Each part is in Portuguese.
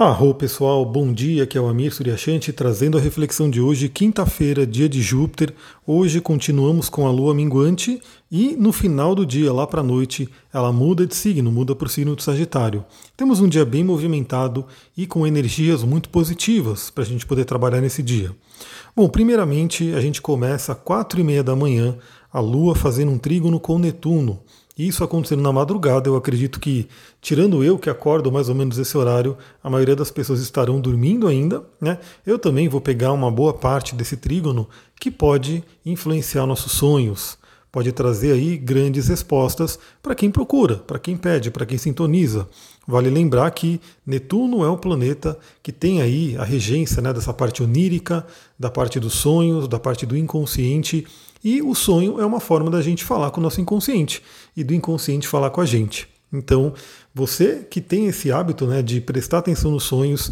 Arro pessoal, bom dia, aqui é o Amir Suryashanti trazendo a reflexão de hoje, quinta-feira, dia de Júpiter. Hoje continuamos com a lua minguante e no final do dia, lá para a noite, ela muda de signo, muda para o signo de Sagitário. Temos um dia bem movimentado e com energias muito positivas para a gente poder trabalhar nesse dia. Bom, primeiramente a gente começa às quatro e meia da manhã, a lua fazendo um trígono com Netuno. Isso acontecendo na madrugada, eu acredito que, tirando eu que acordo mais ou menos esse horário, a maioria das pessoas estarão dormindo ainda. Né? Eu também vou pegar uma boa parte desse trígono que pode influenciar nossos sonhos, pode trazer aí grandes respostas para quem procura, para quem pede, para quem sintoniza. Vale lembrar que Netuno é o planeta que tem aí a regência né, dessa parte onírica, da parte dos sonhos, da parte do inconsciente e o sonho é uma forma da gente falar com o nosso inconsciente e do inconsciente falar com a gente. Então, você que tem esse hábito né, de prestar atenção nos sonhos,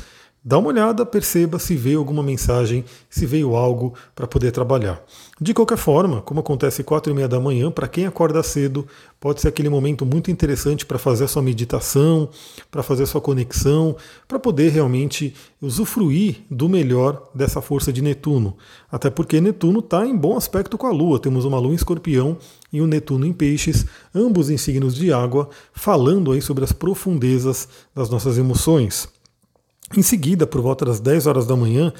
Dá uma olhada, perceba se veio alguma mensagem, se veio algo para poder trabalhar. De qualquer forma, como acontece quatro e meia da manhã, para quem acorda cedo, pode ser aquele momento muito interessante para fazer a sua meditação, para fazer a sua conexão, para poder realmente usufruir do melhor dessa força de Netuno. Até porque Netuno está em bom aspecto com a Lua. Temos uma Lua em Escorpião e o Netuno em Peixes, ambos em signos de água, falando aí sobre as profundezas das nossas emoções. Em seguida, por volta das 10 horas da manhã,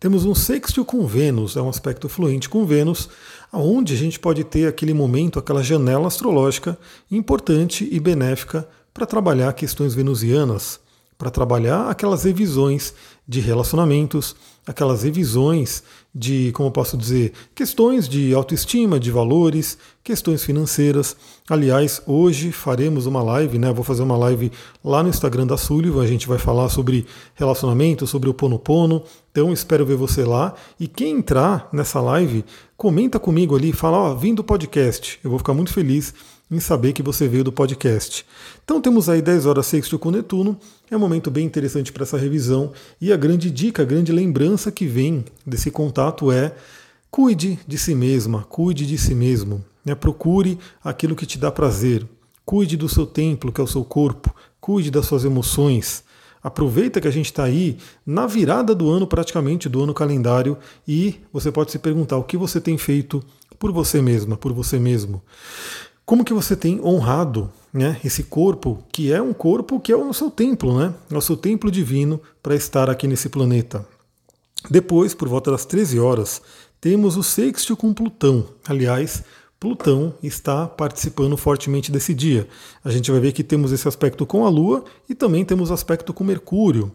temos um sextil com Vênus, é um aspecto fluente com Vênus, onde a gente pode ter aquele momento, aquela janela astrológica importante e benéfica para trabalhar questões venusianas, para trabalhar aquelas revisões de relacionamentos, aquelas revisões de, como posso dizer, questões de autoestima, de valores, questões financeiras. Aliás, hoje faremos uma live, né? Vou fazer uma live lá no Instagram da Sullivan, a gente vai falar sobre relacionamento, sobre o Ponopono. Então espero ver você lá. E quem entrar nessa live, comenta comigo ali, fala, ó, vim do podcast. Eu vou ficar muito feliz em saber que você veio do podcast. Então temos aí 10 horas sexto com Netuno, é um momento bem interessante para essa revisão e a grande dica, a grande lembrança que vem desse contato é cuide de si mesma, cuide de si mesmo, né? procure aquilo que te dá prazer, cuide do seu templo, que é o seu corpo, cuide das suas emoções. Aproveita que a gente está aí na virada do ano, praticamente do ano calendário, e você pode se perguntar o que você tem feito por você mesma, por você mesmo. Como que você tem honrado né, esse corpo, que é um corpo que é o seu templo, né? É o seu templo divino para estar aqui nesse planeta. Depois, por volta das 13 horas, temos o sextil com Plutão. Aliás, Plutão está participando fortemente desse dia. A gente vai ver que temos esse aspecto com a Lua e também temos aspecto com Mercúrio.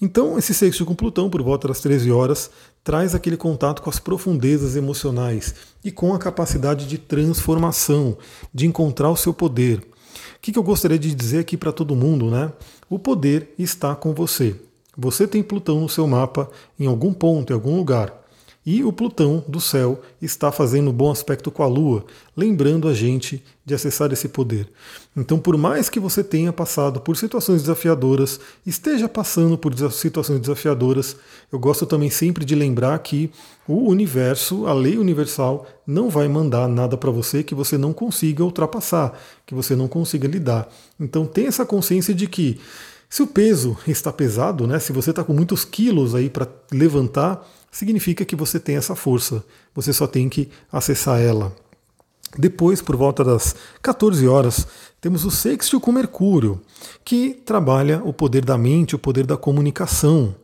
Então, esse sexto com Plutão, por volta das 13 horas, traz aquele contato com as profundezas emocionais e com a capacidade de transformação, de encontrar o seu poder. O que, eu gostaria de dizer aqui para todo mundo, né? O poder está com você. Você tem Plutão no seu mapa em algum ponto, em algum lugar. E o Plutão do céu está fazendo um bom aspecto com a Lua, lembrando a gente de acessar esse poder. Então, por mais que você tenha passado por situações desafiadoras, esteja passando por situações desafiadoras, eu gosto também sempre de lembrar que o universo, a lei universal, não vai mandar nada para você que você não consiga ultrapassar, que você não consiga lidar. Então, tenha essa consciência de que se o peso está pesado, né, se você está com muitos quilos aí para levantar, significa que você tem essa força, você só tem que acessar ela. Depois, por volta das 14 horas, temos o sextil com Mercúrio, que trabalha o poder da mente, o poder da comunicação.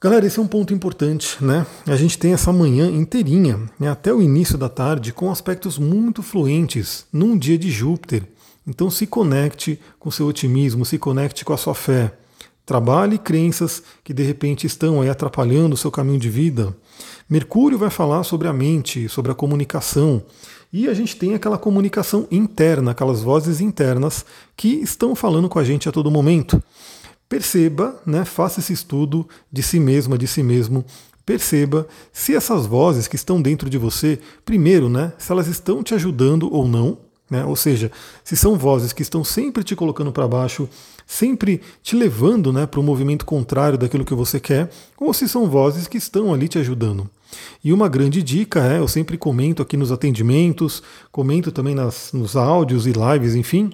Galera, esse é um ponto importante, né? A gente tem essa manhã inteirinha, né, até o início da tarde, com aspectos muito fluentes num dia de Júpiter. Então se conecte com seu otimismo, se conecte com a sua fé. Trabalhe crenças que de repente estão aí atrapalhando o seu caminho de vida. Mercúrio vai falar sobre a mente, sobre a comunicação. E a gente tem aquela comunicação interna, aquelas vozes internas que estão falando com a gente a todo momento. Perceba, né, faça esse estudo de si mesma, de si mesmo. Perceba se essas vozes que estão dentro de você, primeiro, né, se elas estão te ajudando ou não, né? Ou seja, se são vozes que estão sempre te colocando para baixo, sempre te levando né, para o movimento contrário daquilo que você quer, ou se são vozes que estão ali te ajudando. E uma grande dica é, eu sempre comento aqui nos atendimentos, comento também nas, nos áudios e lives, enfim,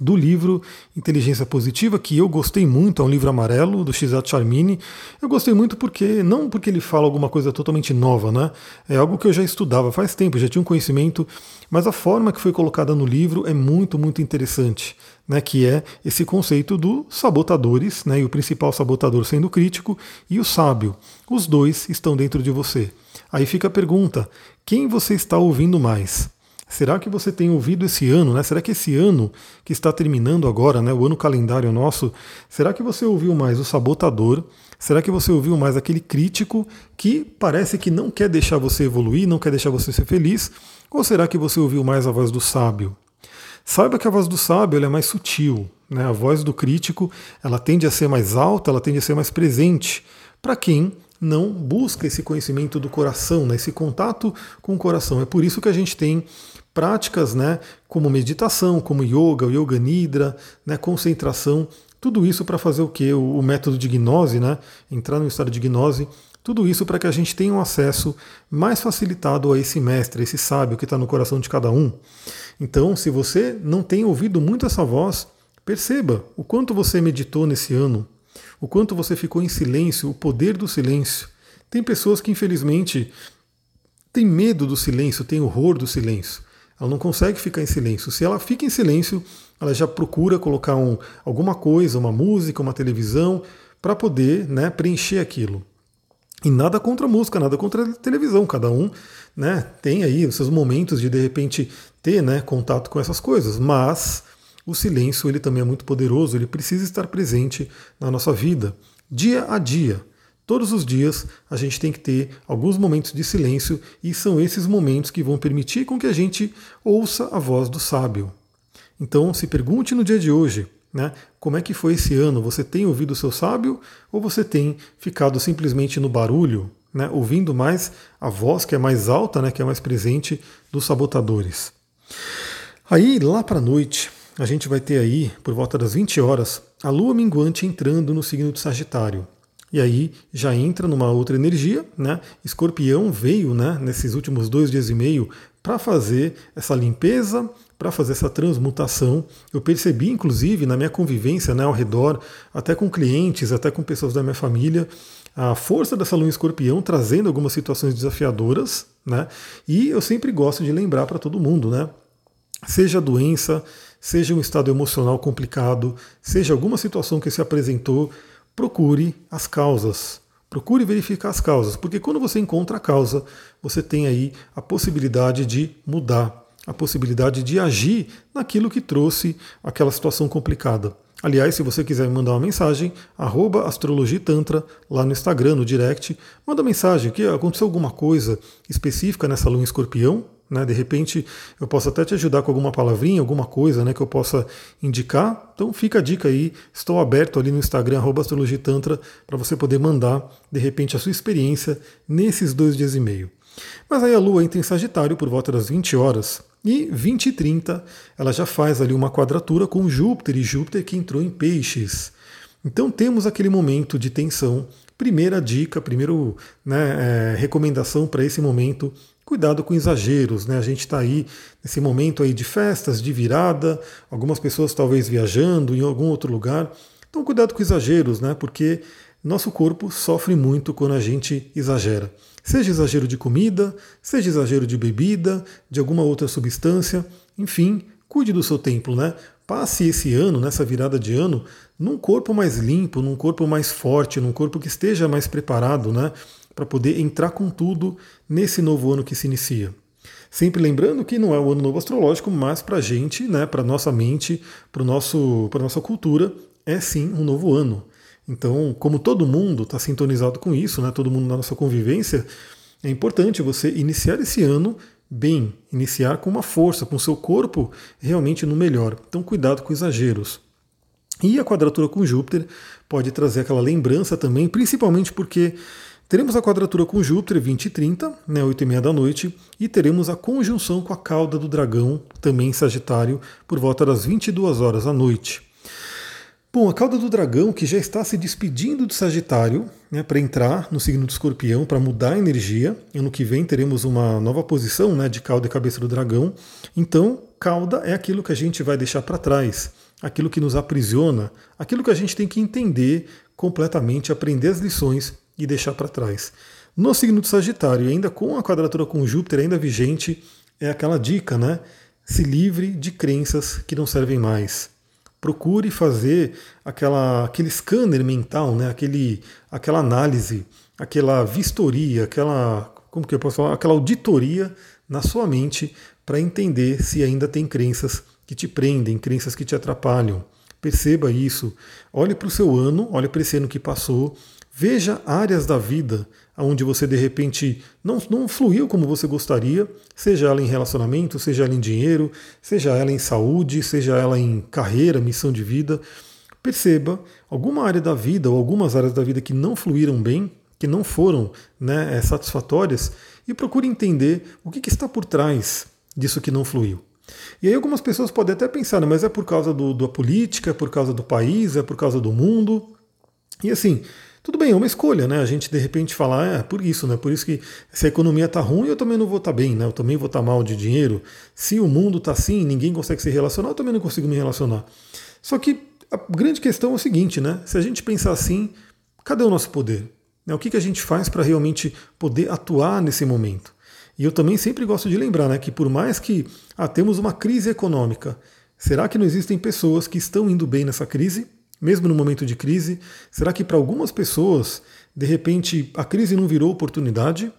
do livro Inteligência Positiva, que eu gostei muito, é um livro amarelo do Shizat Charmini. Eu gostei muito porque, não porque ele fala alguma coisa totalmente nova, né? É algo que eu já estudava faz tempo, já tinha um conhecimento, mas a forma que foi colocada no livro é muito, muito interessante, né? Que é esse conceito dos sabotadores, né? E o principal sabotador sendo o crítico e o sábio. Os dois estão dentro de você. Aí fica a pergunta: quem você está ouvindo mais? Será que você tem ouvido esse ano, né? Será que esse ano que está terminando agora, né, o ano calendário nosso, será que você ouviu mais o sabotador? Será que você ouviu mais aquele crítico que parece que não quer deixar você evoluir, não quer deixar você ser feliz? Ou será que você ouviu mais a voz do sábio? Saiba que a voz do sábio é mais sutil, né? A voz do crítico, ela tende a ser mais alta, ela tende a ser mais presente. Para quem não busca esse conhecimento do coração, né, esse contato com o coração. É por isso que a gente tem práticas né, como meditação, como yoga, yoga nidra, né, concentração, tudo isso para fazer o que? O, o, método de gnose, né, entrar no estado de gnose, tudo isso para que a gente tenha um acesso mais facilitado a esse mestre, a esse sábio que está no coração de cada um. Então, se você não tem ouvido muito essa voz, perceba o quanto você meditou nesse ano, o quanto você ficou em silêncio, o poder do silêncio. Tem pessoas que, infelizmente, têm medo do silêncio, têm horror do silêncio. Ela não consegue ficar em silêncio. Se ela fica em silêncio, ela já procura colocar um, alguma coisa, uma música, uma televisão, para poder né, preencher aquilo. E nada contra a música, nada contra a televisão. Cada um né, tem aí os seus momentos de de repente ter né, contato com essas coisas. Mas o silêncio ele também é muito poderoso, ele precisa estar presente na nossa vida, dia a dia. Todos os dias a gente tem que ter alguns momentos de silêncio e são esses momentos que vão permitir com que a gente ouça a voz do sábio. Então se pergunte no dia de hoje, né, como é que foi esse ano? Você tem ouvido o seu sábio ou você tem ficado simplesmente no barulho, né, ouvindo mais a voz que é mais alta, né, que é mais presente dos sabotadores? Aí lá para a noite a gente vai ter aí, por volta das 20 horas, a lua minguante entrando no signo de Sagitário. E aí já entra numa outra energia, né? Escorpião veio, né, nesses últimos dois dias e meio para fazer essa limpeza, para fazer essa transmutação. Eu percebi, inclusive, na minha convivência né, ao redor, até com clientes, até com pessoas da minha família, a força dessa lua escorpião trazendo algumas situações desafiadoras, né? E eu sempre gosto de lembrar para todo mundo, né? Seja doença, seja um estado emocional complicado, seja alguma situação que se apresentou, procure as causas. Procure verificar as causas, porque quando você encontra a causa, você tem aí a possibilidade de mudar, a possibilidade de agir naquilo que trouxe aquela situação complicada. Aliás, se você quiser me mandar uma mensagem, arroba astrologitantra lá no Instagram, no direct, manda mensagem que aconteceu alguma coisa específica nessa lua em escorpião, né? De repente eu posso até te ajudar com alguma palavrinha, alguma coisa né, que eu possa indicar. Então fica a dica aí. Estou aberto ali no Instagram, astrologitantra, para você poder mandar de repente a sua experiência nesses dois dias e meio. Mas aí a Lua entra em Sagitário por volta das 20 horas e 20 e 30 ela já faz ali uma quadratura com Júpiter e Júpiter que entrou em Peixes. Então temos aquele momento de tensão. Primeira dica, primeiro né, é, recomendação para esse momento cuidado com exageros, né? A gente está aí nesse momento aí de festas, de virada, algumas pessoas talvez viajando em algum outro lugar. Então cuidado com exageros, né? Porque nosso corpo sofre muito quando a gente exagera. Seja exagero de comida, seja exagero de bebida, de alguma outra substância, enfim, cuide do seu templo, né? Passe esse ano, nessa virada de ano, num corpo mais limpo, num corpo mais forte, num corpo que esteja mais preparado, né? Para poder entrar com tudo nesse novo ano que se inicia. Sempre lembrando que não é o ano novo astrológico, mas para a gente, né, para nossa mente, para para nossa cultura, é sim um novo ano. Então, como todo mundo está sintonizado com isso, né, todo mundo na nossa convivência, é importante você iniciar esse ano bem, iniciar com uma força, com o seu corpo realmente no melhor. Então, cuidado com exageros. E a quadratura com Júpiter pode trazer aquela lembrança também, principalmente porque Teremos a quadratura com Júpiter 20 e 30, né, 8 e meia da noite, e teremos a conjunção com a cauda do dragão, também em Sagitário, por volta das 22 horas da noite. Bom, a cauda do dragão, que já está se despedindo de Sagitário, né, para entrar no signo do escorpião, para mudar a energia. Ano que vem teremos uma nova posição né, de cauda e cabeça do dragão. Então, cauda é aquilo que a gente vai deixar para trás, aquilo que nos aprisiona, aquilo que a gente tem que entender completamente, aprender as lições e deixar para trás. No signo de Sagitário, ainda com a quadratura com Júpiter ainda vigente, é aquela dica, né? Se livre de crenças que não servem mais. Procure fazer aquela, aquele scanner mental, né? aquele, aquela análise, aquela vistoria, aquela, como que eu posso falar? Aquela auditoria na sua mente para entender se ainda tem crenças que te prendem, crenças que te atrapalham. Perceba isso. Olhe para o seu ano, olhe para esse ano que passou, veja áreas da vida onde você de repente não, não fluiu como você gostaria, seja ela em relacionamento, seja ela em dinheiro, seja ela em saúde, seja ela em carreira, missão de vida. Perceba alguma área da vida ou algumas áreas da vida que não fluíram bem, que não foram né, satisfatórias, e procure entender o que, que está por trás disso que não fluiu. E aí algumas pessoas podem até pensar, mas é por causa do, da política, é por causa do país, é por causa do mundo. E assim, tudo bem, é uma escolha, né? A gente de repente falar, é por isso, né? Por isso que se a economia está ruim, eu também não vou estar tá bem, né? Eu também vou estar tá mal de dinheiro. Se o mundo está assim, ninguém consegue se relacionar, eu também não consigo me relacionar. Só que a grande questão é o seguinte, né? Se a gente pensar assim, cadê o nosso poder? Né? O que, que a gente faz para realmente poder atuar nesse momento? E eu também sempre gosto de lembrar né, que por mais que ah, temos uma crise econômica, será que não existem pessoas que estão indo bem nessa crise? Mesmo no momento de crise? Será que para algumas pessoas, de repente, a crise não virou oportunidade?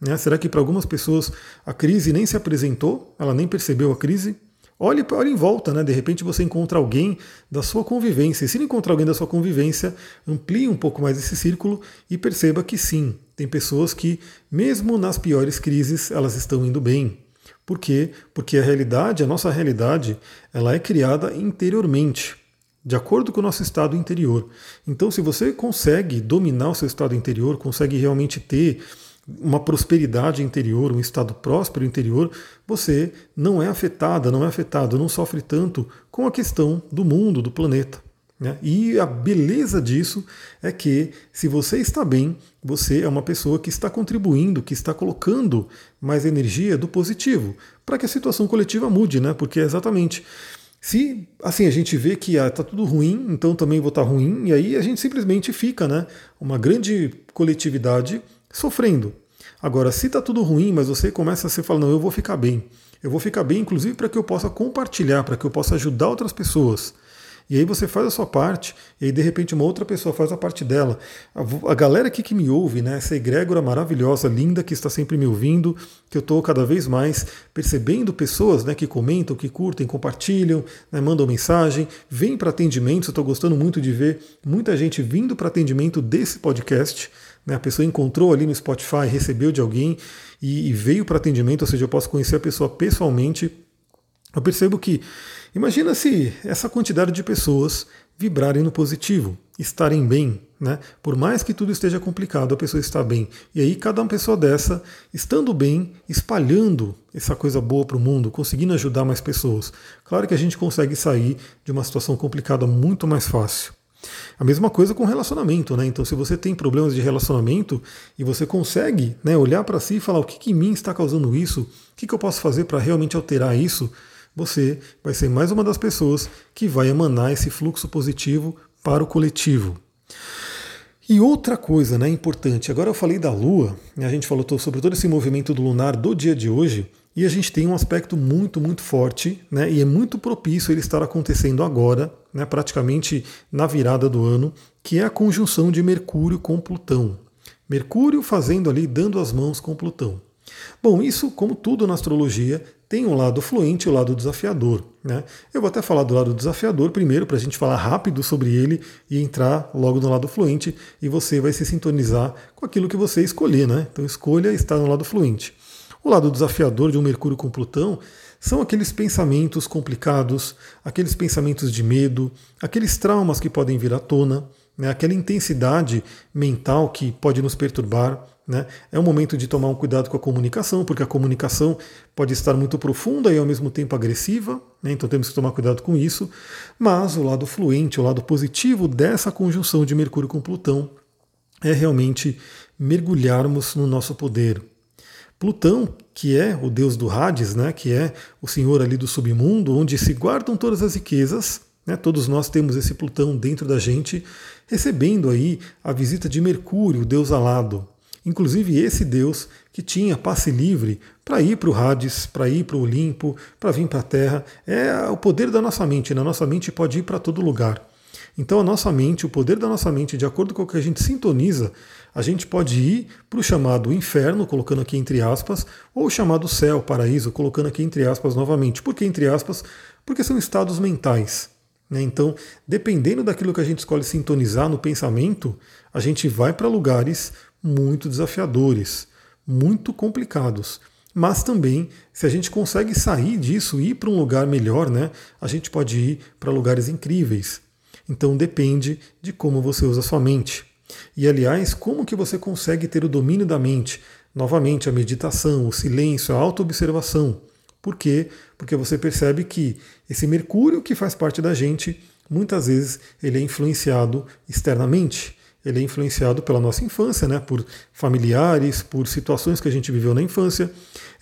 Né? Será que para algumas pessoas a crise nem se apresentou? Ela nem percebeu a crise? Olhe, olhe em volta, né? De repente você encontra alguém da sua convivência. E se não encontrar alguém da sua convivência, amplie um pouco mais esse círculo e perceba que sim, tem pessoas que, mesmo nas piores crises, elas estão indo bem. Por quê? Porque a realidade, a nossa realidade, ela é criada interiormente de acordo com o nosso estado interior. Então, se você consegue dominar o seu estado interior, consegue realmente ter uma prosperidade interior, um estado próspero interior, você não é afetada, não é afetado, não sofre tanto com a questão do mundo, do planeta. Né? E a beleza disso é que, se você está bem, você é uma pessoa que está contribuindo, que está colocando mais energia do positivo, para que a situação coletiva mude, né? porque é exatamente se assim a gente vê que está ah, tudo ruim, então também vou estar tá ruim, e aí a gente simplesmente fica, né? Uma grande coletividade sofrendo. Agora, se está tudo ruim, mas você começa a se falar, não, eu vou ficar bem. Eu vou ficar bem, inclusive, para que eu possa compartilhar, para que eu possa ajudar outras pessoas. E aí você faz a sua parte, e aí de repente uma outra pessoa faz a parte dela. A, a galera aqui que me ouve, né, essa egrégora maravilhosa, linda, que está sempre me ouvindo, que eu estou cada vez mais percebendo pessoas né, que comentam, que curtem, compartilham, né, mandam mensagem, vêm para atendimento. Eu estou gostando muito de ver muita gente vindo para atendimento desse podcast. Né, a pessoa encontrou ali no Spotify, recebeu de alguém e, e veio para atendimento, ou seja, eu posso conhecer a pessoa pessoalmente. Eu percebo que Imagina se essa quantidade de pessoas vibrarem no positivo, estarem bem, né? Por mais que tudo esteja complicado, a pessoa está bem. E aí cada uma pessoa dessa, estando bem, espalhando essa coisa boa para o mundo, conseguindo ajudar mais pessoas. Claro que a gente consegue sair de uma situação complicada muito mais fácil. A mesma coisa com relacionamento, né? Então, se você tem problemas de relacionamento e você consegue né, olhar para si e falar o que, que em mim está causando isso, o que, que eu posso fazer para realmente alterar isso, você vai ser mais uma das pessoas que vai emanar esse fluxo positivo para o coletivo. E outra coisa né, importante, agora eu falei da Lua, a gente falou sobre todo esse movimento do lunar do dia de hoje, e a gente tem um aspecto muito, muito forte, né, e é muito propício ele estar acontecendo agora, né, praticamente na virada do ano, que é a conjunção de Mercúrio com Plutão. Mercúrio fazendo ali, dando as mãos com Plutão. Bom, isso, como tudo na astrologia, tem um lado fluente e o um lado desafiador. Né? Eu vou até falar do lado desafiador primeiro, para a gente falar rápido sobre ele e entrar logo no lado fluente, e você vai se sintonizar com aquilo que você escolher. Né? Então, escolha estar no lado fluente. O lado desafiador de um Mercúrio com Plutão são aqueles pensamentos complicados, aqueles pensamentos de medo, aqueles traumas que podem vir à tona, né? aquela intensidade mental que pode nos perturbar. Né? É um momento de tomar um cuidado com a comunicação, porque a comunicação pode estar muito profunda e ao mesmo tempo agressiva, né? então temos que tomar cuidado com isso. Mas o lado fluente, o lado positivo dessa conjunção de Mercúrio com Plutão é realmente mergulharmos no nosso poder. Plutão, que é o deus do Hades, né, que é o senhor ali do submundo, onde se guardam todas as riquezas, né, todos nós temos esse Plutão dentro da gente, recebendo aí a visita de Mercúrio, o deus alado. Inclusive esse deus que tinha passe livre para ir para o Hades, para ir para o Olimpo, para vir para a Terra. É o poder da nossa mente, né? nossa mente pode ir para todo lugar. Então a nossa mente, o poder da nossa mente, de acordo com o que a gente sintoniza, a gente pode ir para o chamado inferno, colocando aqui entre aspas, ou o chamado céu, paraíso, colocando aqui entre aspas novamente. Por que entre aspas? Porque são estados mentais. Né? Então, dependendo daquilo que a gente escolhe sintonizar no pensamento, a gente vai para lugares muito desafiadores, muito complicados. Mas também, se a gente consegue sair disso e ir para um lugar melhor, né, a gente pode ir para lugares incríveis. Então depende de como você usa sua mente. E aliás, como que você consegue ter o domínio da mente? Novamente, a meditação, o silêncio, a autoobservação. Por quê? Porque você percebe que esse Mercúrio que faz parte da gente, muitas vezes ele é influenciado externamente ele é influenciado pela nossa infância, né, por familiares, por situações que a gente viveu na infância.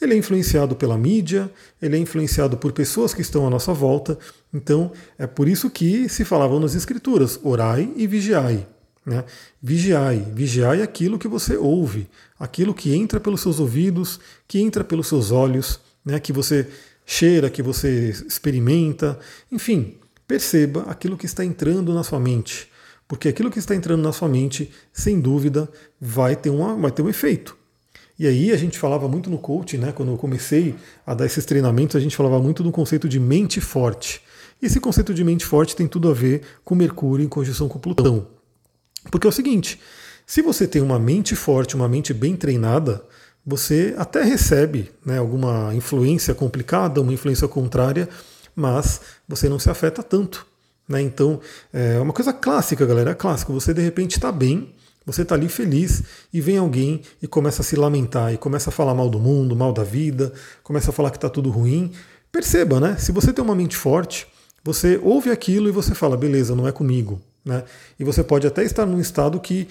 Ele é influenciado pela mídia, ele é influenciado por pessoas que estão à nossa volta. Então, é por isso que se falavam nas escrituras: orai e vigiai. Né? Vigiai, vigiai aquilo que você ouve, aquilo que entra pelos seus ouvidos, que entra pelos seus olhos, né? que você cheira, que você experimenta. Enfim, perceba aquilo que está entrando na sua mente. Porque aquilo que está entrando na sua mente, sem dúvida, vai ter, uma, vai ter um efeito. E aí a gente falava muito no coaching, né? Quando eu comecei a dar esses treinamentos, a gente falava muito do conceito de mente forte. E esse conceito de mente forte tem tudo a ver com Mercúrio em conjunção com Plutão. Porque é o seguinte: se você tem uma mente forte, uma mente bem treinada, você até recebe né, alguma influência complicada, uma influência contrária, mas você não se afeta tanto. Né? Então, é uma coisa clássica, galera, é clássico. Você de repente está bem, você está ali feliz e vem alguém e começa a se lamentar e começa a falar mal do mundo, mal da vida, começa a falar que está tudo ruim. Perceba, né? Se você tem uma mente forte, você ouve aquilo e você fala, beleza, não é comigo. Né? E você pode até estar num estado que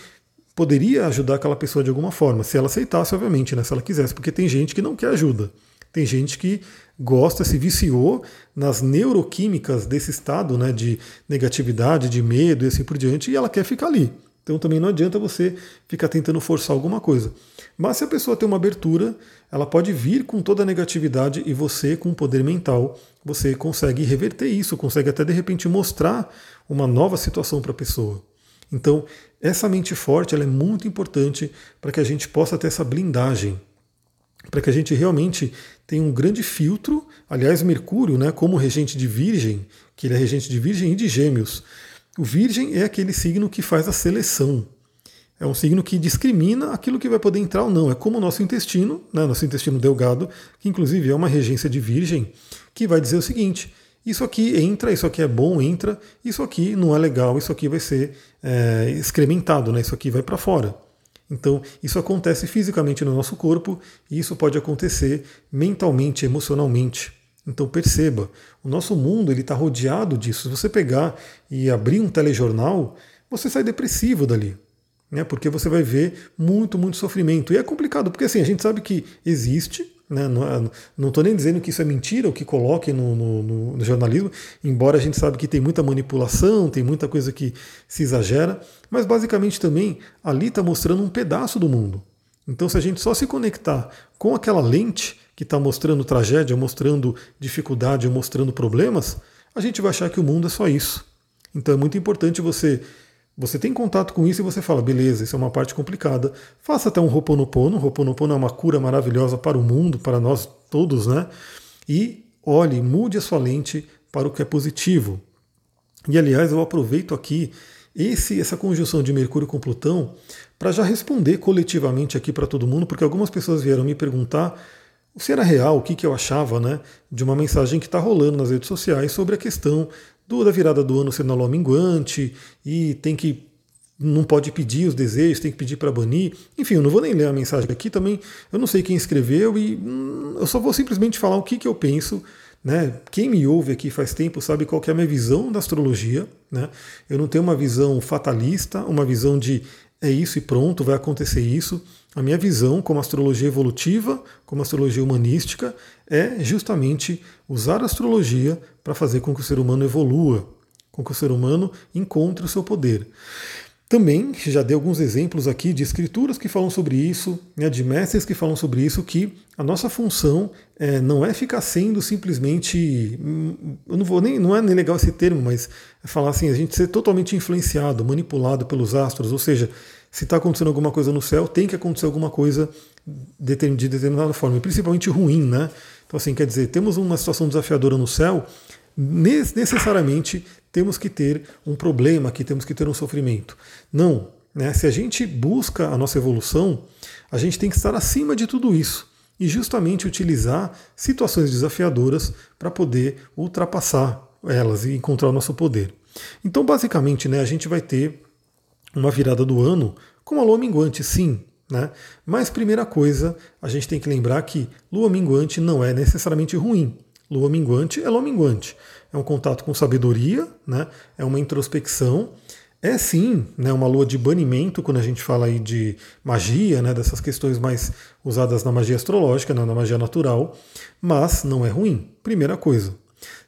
poderia ajudar aquela pessoa de alguma forma, se ela aceitasse, obviamente, né? se ela quisesse, porque tem gente que não quer ajuda. Tem gente que gosta, se viciou nas neuroquímicas desse estado né, de negatividade, de medo e assim por diante, e ela quer ficar ali. Então também não adianta você ficar tentando forçar alguma coisa. Mas se a pessoa tem uma abertura, ela pode vir com toda a negatividade e você, com o poder mental, você consegue reverter isso, consegue até de repente mostrar uma nova situação para a pessoa. Então, essa mente forte ela é muito importante para que a gente possa ter essa blindagem para que a gente realmente tenha um grande filtro. Aliás, Mercúrio, né, como regente de Virgem, que ele é regente de Virgem e de Gêmeos. O Virgem é aquele signo que faz a seleção. É um signo que discrimina aquilo que vai poder entrar ou não. É como o nosso intestino, né, nosso intestino delgado, que inclusive é uma regência de Virgem, que vai dizer o seguinte: isso aqui entra, isso aqui é bom, entra, isso aqui não é legal, isso aqui vai ser é, excrementado, né, isso aqui vai para fora. Então, isso acontece fisicamente no nosso corpo e isso pode acontecer mentalmente, emocionalmente. Então perceba, o nosso mundo ele está rodeado disso. Se você pegar e abrir um telejornal, você sai depressivo dali, né? Porque você vai ver muito, muito sofrimento. E é complicado, porque assim a gente sabe que existe né? Não estou nem dizendo que isso é mentira, o que coloque no, no, no, jornalismo, embora a gente sabe que tem muita manipulação, tem muita coisa que se exagera, mas basicamente também ali está mostrando um pedaço do mundo. Então, se a gente só se conectar com aquela lente que está mostrando tragédia, mostrando dificuldade, mostrando problemas, a gente vai achar que o mundo é só isso. Então é muito importante você você tem contato com isso e você fala, beleza, isso é uma parte complicada. Faça até um Ho'oponopono. Ho'oponopono é uma cura maravilhosa para o mundo, para nós todos, né? E olhe, mude a sua lente para o que é positivo. E aliás, eu aproveito aqui esse, essa conjunção de Mercúrio com Plutão para já responder coletivamente aqui para todo mundo, porque algumas pessoas vieram me perguntar se era real, o que, que eu achava né, de uma mensagem que está rolando nas redes sociais sobre a questão da virada do ano sendo lua minguante e tem que não pode pedir os desejos, tem que pedir para banir. Enfim, eu não vou nem ler a mensagem aqui também. Eu não sei quem escreveu e hum, eu só vou simplesmente falar o que, que eu penso. Né? Quem me ouve aqui faz tempo sabe qual é a minha visão da astrologia. Né? Eu não tenho uma visão fatalista, uma visão de é isso e pronto, vai acontecer isso. A minha visão como astrologia evolutiva, como astrologia humanística, é justamente usar a astrologia para fazer com que o ser humano evolua, com que o ser humano encontre o seu poder. Também já dei alguns exemplos aqui de escrituras que falam sobre isso, né, de mestres que falam sobre isso, que a nossa função é, não é ficar sendo simplesmente. Hum, eu não vou nem. Não é nem legal esse termo, mas é falar assim, a gente ser totalmente influenciado, manipulado pelos astros, ou seja, se está acontecendo alguma coisa no céu, tem que acontecer alguma coisa de determinada forma, e principalmente ruim, né? Então, assim, quer dizer, temos uma situação desafiadora no céu, necessariamente temos que ter um problema aqui, temos que ter um sofrimento. Não. Né? Se a gente busca a nossa evolução, a gente tem que estar acima de tudo isso e justamente utilizar situações desafiadoras para poder ultrapassar elas e encontrar o nosso poder. Então, basicamente, né, a gente vai ter uma virada do ano com a lua minguante, sim. Né? Mas, primeira coisa, a gente tem que lembrar que lua minguante não é necessariamente ruim. Lua minguante é lua minguante. É um contato com sabedoria, né? é uma introspecção. É sim né, uma lua de banimento, quando a gente fala aí de magia, né, dessas questões mais usadas na magia astrológica, né, na magia natural, mas não é ruim. Primeira coisa.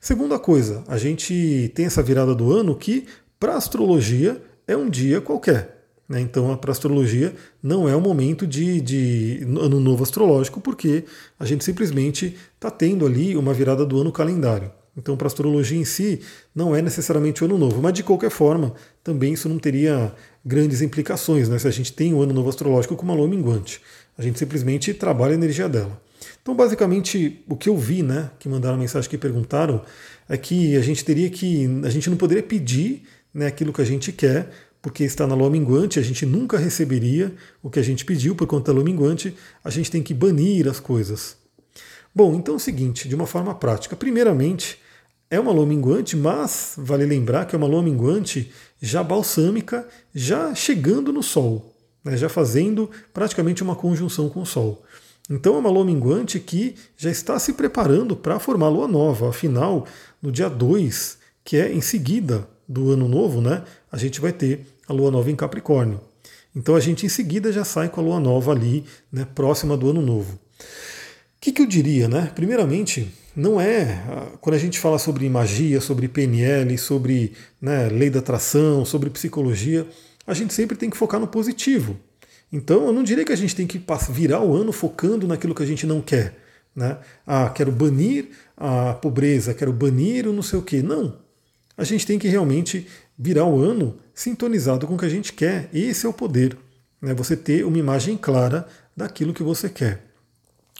Segunda coisa, a gente tem essa virada do ano que, para astrologia, é um dia qualquer. Né? Então, para astrologia, não é o momento de, de ano novo astrológico, porque a gente simplesmente está tendo ali uma virada do ano calendário. Então, para astrologia em si, não é necessariamente o ano novo, mas de qualquer forma, também isso não teria grandes implicações, né? Se a gente tem o ano novo astrológico com uma lua minguante, a gente simplesmente trabalha a energia dela. Então, basicamente, o que eu vi, né, que mandaram mensagem que perguntaram, é que a gente teria que, a gente não poderia pedir, né, aquilo que a gente quer, porque está na lua minguante, a gente nunca receberia o que a gente pediu por conta da lua minguante, a gente tem que banir as coisas. Bom, então é o seguinte, de uma forma prática. Primeiramente, é uma lua minguante, mas vale lembrar que é uma lua minguante já balsâmica, já chegando no Sol, né, já fazendo praticamente uma conjunção com o Sol. Então é uma lua minguante que já está se preparando para formar a lua nova. Afinal, no dia 2, que é em seguida do ano novo, né, a gente vai ter a lua nova em Capricórnio. Então a gente em seguida já sai com a lua nova ali, né, próxima do ano novo. O que, que eu diria, né? Primeiramente, não é. Quando a gente fala sobre magia, sobre PNL, sobre né, lei da atração, sobre psicologia, a gente sempre tem que focar no positivo. Então eu não diria que a gente tem que virar o ano focando naquilo que a gente não quer. Né? Ah, quero banir a pobreza, quero banir o não sei o quê. Não a gente tem que realmente virar o ano sintonizado com o que a gente quer. Esse é o poder. Né? Você ter uma imagem clara daquilo que você quer.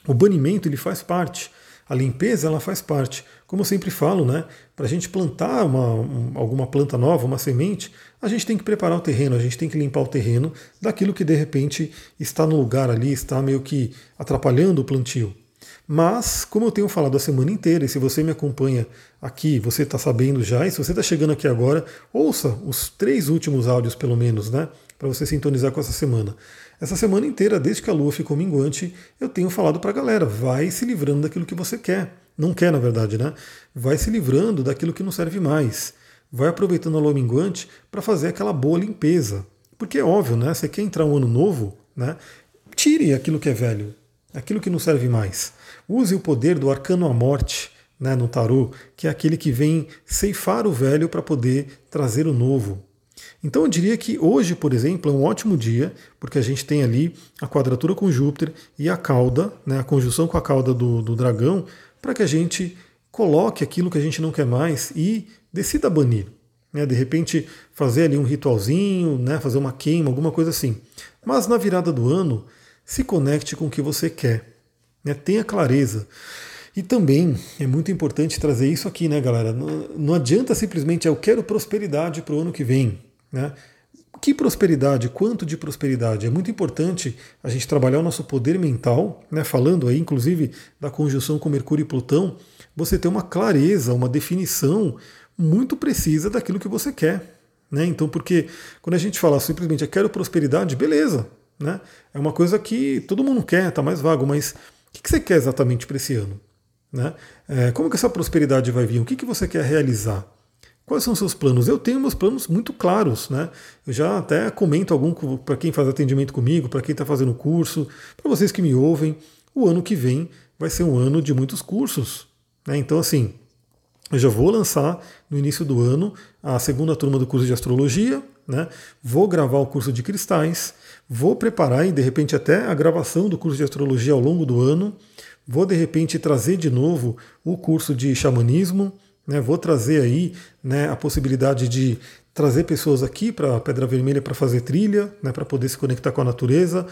O banimento ele faz parte. A limpeza ela faz parte. Como eu sempre falo, né? Para a gente plantar uma, um, alguma planta nova, uma semente, a gente tem que preparar o terreno, a gente tem que limpar o terreno daquilo que de repente está no lugar ali, está meio que atrapalhando o plantio. Mas, como eu tenho falado a semana inteira, e se você me acompanha aqui, você está sabendo já, e se você está chegando aqui agora, ouça os três últimos áudios, pelo menos, né? Para você sintonizar com essa semana. Essa semana inteira, desde que a lua ficou minguante, eu tenho falado para a galera: vai se livrando daquilo que você quer. Não quer, na verdade, né? Vai se livrando daquilo que não serve mais. Vai aproveitando a lua minguante para fazer aquela boa limpeza. Porque é óbvio, né? Você quer entrar um ano novo, né? Tire aquilo que é velho, aquilo que não serve mais. Use o poder do arcano à morte né, no tarô, que é aquele que vem ceifar o velho para poder trazer o novo. Então eu diria que hoje, por exemplo, é um ótimo dia, porque a gente tem ali a quadratura com Júpiter e a cauda, né, a conjunção com a cauda do, do dragão, para que a gente coloque aquilo que a gente não quer mais e decida banir. Né, de repente fazer ali um ritualzinho, né, fazer uma queima, alguma coisa assim. Mas na virada do ano, se conecte com o que você quer. Né? Tenha clareza. E também é muito importante trazer isso aqui, né, galera? Não, não adianta simplesmente eu quero prosperidade para o ano que vem. Né? Que prosperidade? Quanto de prosperidade? É muito importante a gente trabalhar o nosso poder mental, né? falando aí, inclusive, da conjunção com Mercúrio e Plutão, você ter uma clareza, uma definição muito precisa daquilo que você quer. Né? Então, porque quando a gente fala simplesmente eu quero prosperidade, beleza. Né? É uma coisa que todo mundo quer, está mais vago, mas o que você quer exatamente para esse ano? Né? É, como que essa prosperidade vai vir? O que, que você quer realizar? Quais são os seus planos? Eu tenho meus planos muito claros, né? Eu já até comento algum para quem faz atendimento comigo, para quem está fazendo curso, para vocês que me ouvem. O ano que vem vai ser um ano de muitos cursos. Né? Então, assim, eu já vou lançar no início do ano a segunda turma do curso de astrologia, né? Vou gravar o curso de cristais, vou preparar e de repente até a gravação do curso de astrologia ao longo do ano. Vou de repente trazer de novo o curso de xamanismo, né? Vou trazer aí né, a possibilidade de trazer pessoas aqui para a Pedra Vermelha para fazer trilha, né, para poder se conectar com a natureza.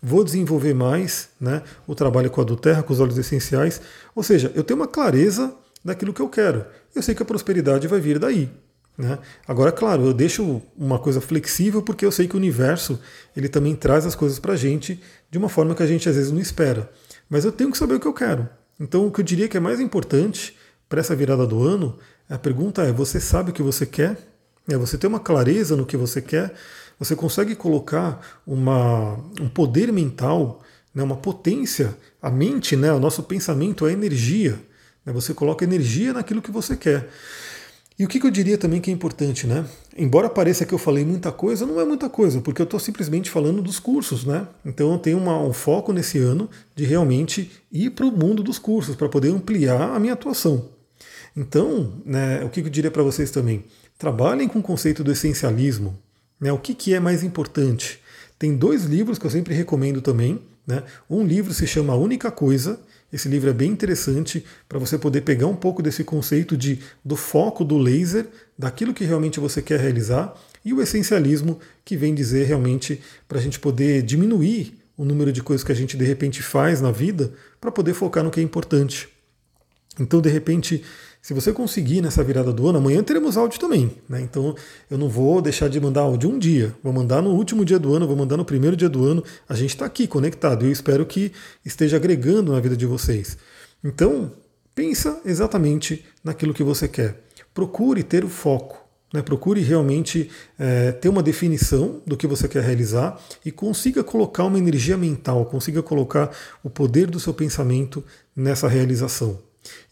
Vou desenvolver mais né, o trabalho com a do terra, com os óleos essenciais. Ou seja, eu tenho uma clareza daquilo que eu quero. Eu sei que a prosperidade vai vir daí. Né? Agora, claro, eu deixo uma coisa flexível porque eu sei que o universo ele também traz as coisas para a gente de uma forma que a gente às vezes não espera. Mas eu tenho que saber o que eu quero. Então, o que eu diria que é mais importante para essa virada do ano, a pergunta é: você sabe o que você quer? É, você tem uma clareza no que você quer? Você consegue colocar uma, um poder mental, né, uma potência? A mente, né, o nosso pensamento é energia. Né, você coloca energia naquilo que você quer. E o que, eu diria também que é importante, né? Embora pareça que eu falei muita coisa, não é muita coisa, porque eu estou simplesmente falando dos cursos, né? Então eu tenho uma, um foco nesse ano de realmente ir para o mundo dos cursos, para poder ampliar a minha atuação. Então, né, o que eu diria para vocês também? Trabalhem com o conceito do essencialismo. Né? O que, que é mais importante? Tem dois livros que eu sempre recomendo também. Né? Um livro se chama A Única Coisa. Esse livro é bem interessante para você poder pegar um pouco desse conceito de, do foco do laser, daquilo que realmente você quer realizar, e o essencialismo, que vem dizer realmente para a gente poder diminuir o número de coisas que a gente de repente faz na vida para poder focar no que é importante. Então, de repente, se você conseguir nessa virada do ano, amanhã teremos áudio também. Né? Então eu não vou deixar de mandar áudio um dia. Vou mandar no último dia do ano, vou mandar no primeiro dia do ano. A gente está aqui conectado e eu espero que esteja agregando na vida de vocês. Então, pensa exatamente naquilo que você quer. Procure ter o foco. Né? Procure realmente é, ter uma definição do que você quer realizar e consiga colocar uma energia mental, consiga colocar o poder do seu pensamento nessa realização.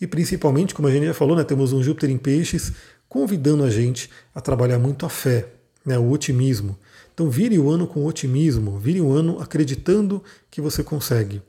E principalmente, como a gente já falou, né, temos um Júpiter em peixes convidando a gente a trabalhar muito a fé, né, o otimismo. Então vire o ano com otimismo, vire o ano acreditando que você consegue.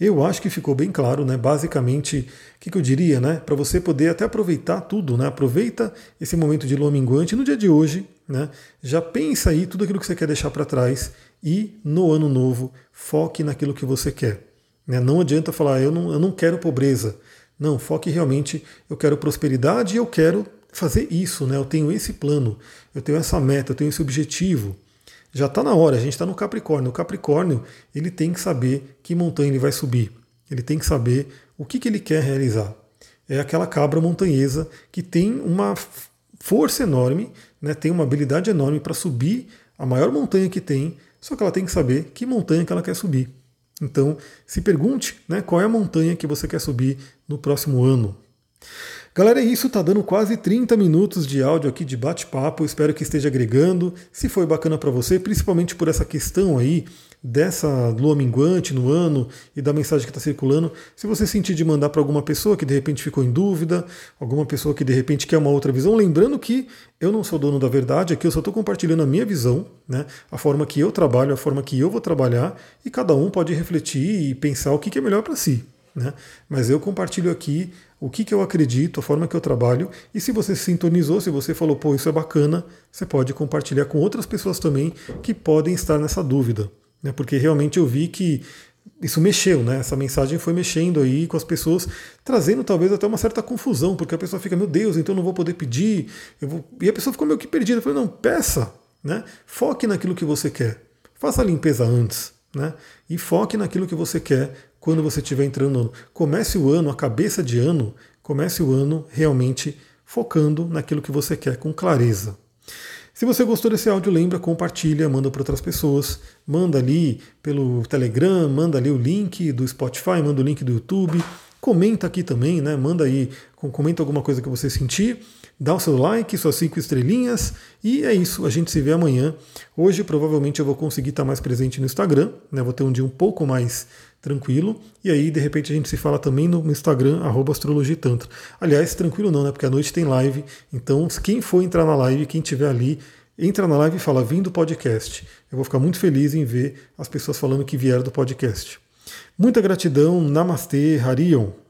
Eu acho que ficou bem claro, né? Basicamente, o que, que, eu diria, né? Para você poder até aproveitar tudo, né? Aproveita esse momento de lua minguante no dia de hoje, né? Já pensa aí tudo aquilo que você quer deixar para trás e no ano novo foque naquilo que você quer. Né? Não adianta falar, eu não, eu não quero pobreza. Não, foque realmente, eu quero prosperidade e eu quero fazer isso, né? Eu tenho esse plano, eu tenho essa meta, eu tenho esse objetivo. Já está na hora, a gente está no Capricórnio. O Capricórnio ele tem que saber que montanha ele vai subir. Ele tem que saber o que, que ele quer realizar. É aquela cabra montanhesa que tem uma força enorme, né, tem uma habilidade enorme para subir a maior montanha que tem, só que ela tem que saber que montanha que ela quer subir. Então, se pergunte né, qual é a montanha que você quer subir no próximo ano. Galera, é isso, tá dando quase 30 minutos de áudio aqui de bate-papo. Espero que esteja agregando. Se foi bacana para você, principalmente por essa questão aí dessa lua minguante no ano e da mensagem que está circulando, se você sentir de mandar para alguma pessoa que de repente ficou em dúvida, alguma pessoa que de repente quer uma outra visão, lembrando que eu não sou dono da verdade, aqui eu só estou compartilhando a minha visão, né, a forma que eu trabalho, a forma que eu vou trabalhar, e cada um pode refletir e pensar o que é melhor para si. Né? Mas eu compartilho aqui o que, que eu acredito, a forma que eu trabalho, e se você se sintonizou, se você falou, pô, isso é bacana, você pode compartilhar com outras pessoas também que podem estar nessa dúvida. Né? Porque realmente eu vi que isso mexeu, né? Essa mensagem foi mexendo aí com as pessoas, trazendo talvez até uma certa confusão, porque a pessoa fica, meu Deus, então eu não vou poder pedir. Vou... E a pessoa ficou meio que perdida. Eu falei, não, peça, né? Foque naquilo que você quer. Faça a limpeza antes, né? E foque naquilo que você quer quando você estiver entrando no ano. Comece o ano, a cabeça de ano, comece o ano realmente focando naquilo que você quer com clareza. Se você gostou desse áudio, lembra, compartilha, manda para outras pessoas, manda ali pelo Telegram, manda ali o link do Spotify, manda o link do YouTube, comenta aqui também, né? Manda aí, comenta alguma coisa que você sentir, dá o seu like, suas cinco estrelinhas, e é isso, a gente se vê amanhã. Hoje provavelmente eu vou conseguir estar mais presente no Instagram, né? Vou ter um dia um pouco mais tranquilo. E aí, de repente, a gente se fala também no Instagram, astrologitantra. Aliás, tranquilo não, né? Porque à noite tem live. Então, quem for entrar na live, quem estiver ali, entra na live e fala, vim do podcast. Eu vou ficar muito feliz em ver as pessoas falando que vieram do podcast. Muita gratidão, Namastê, Harion.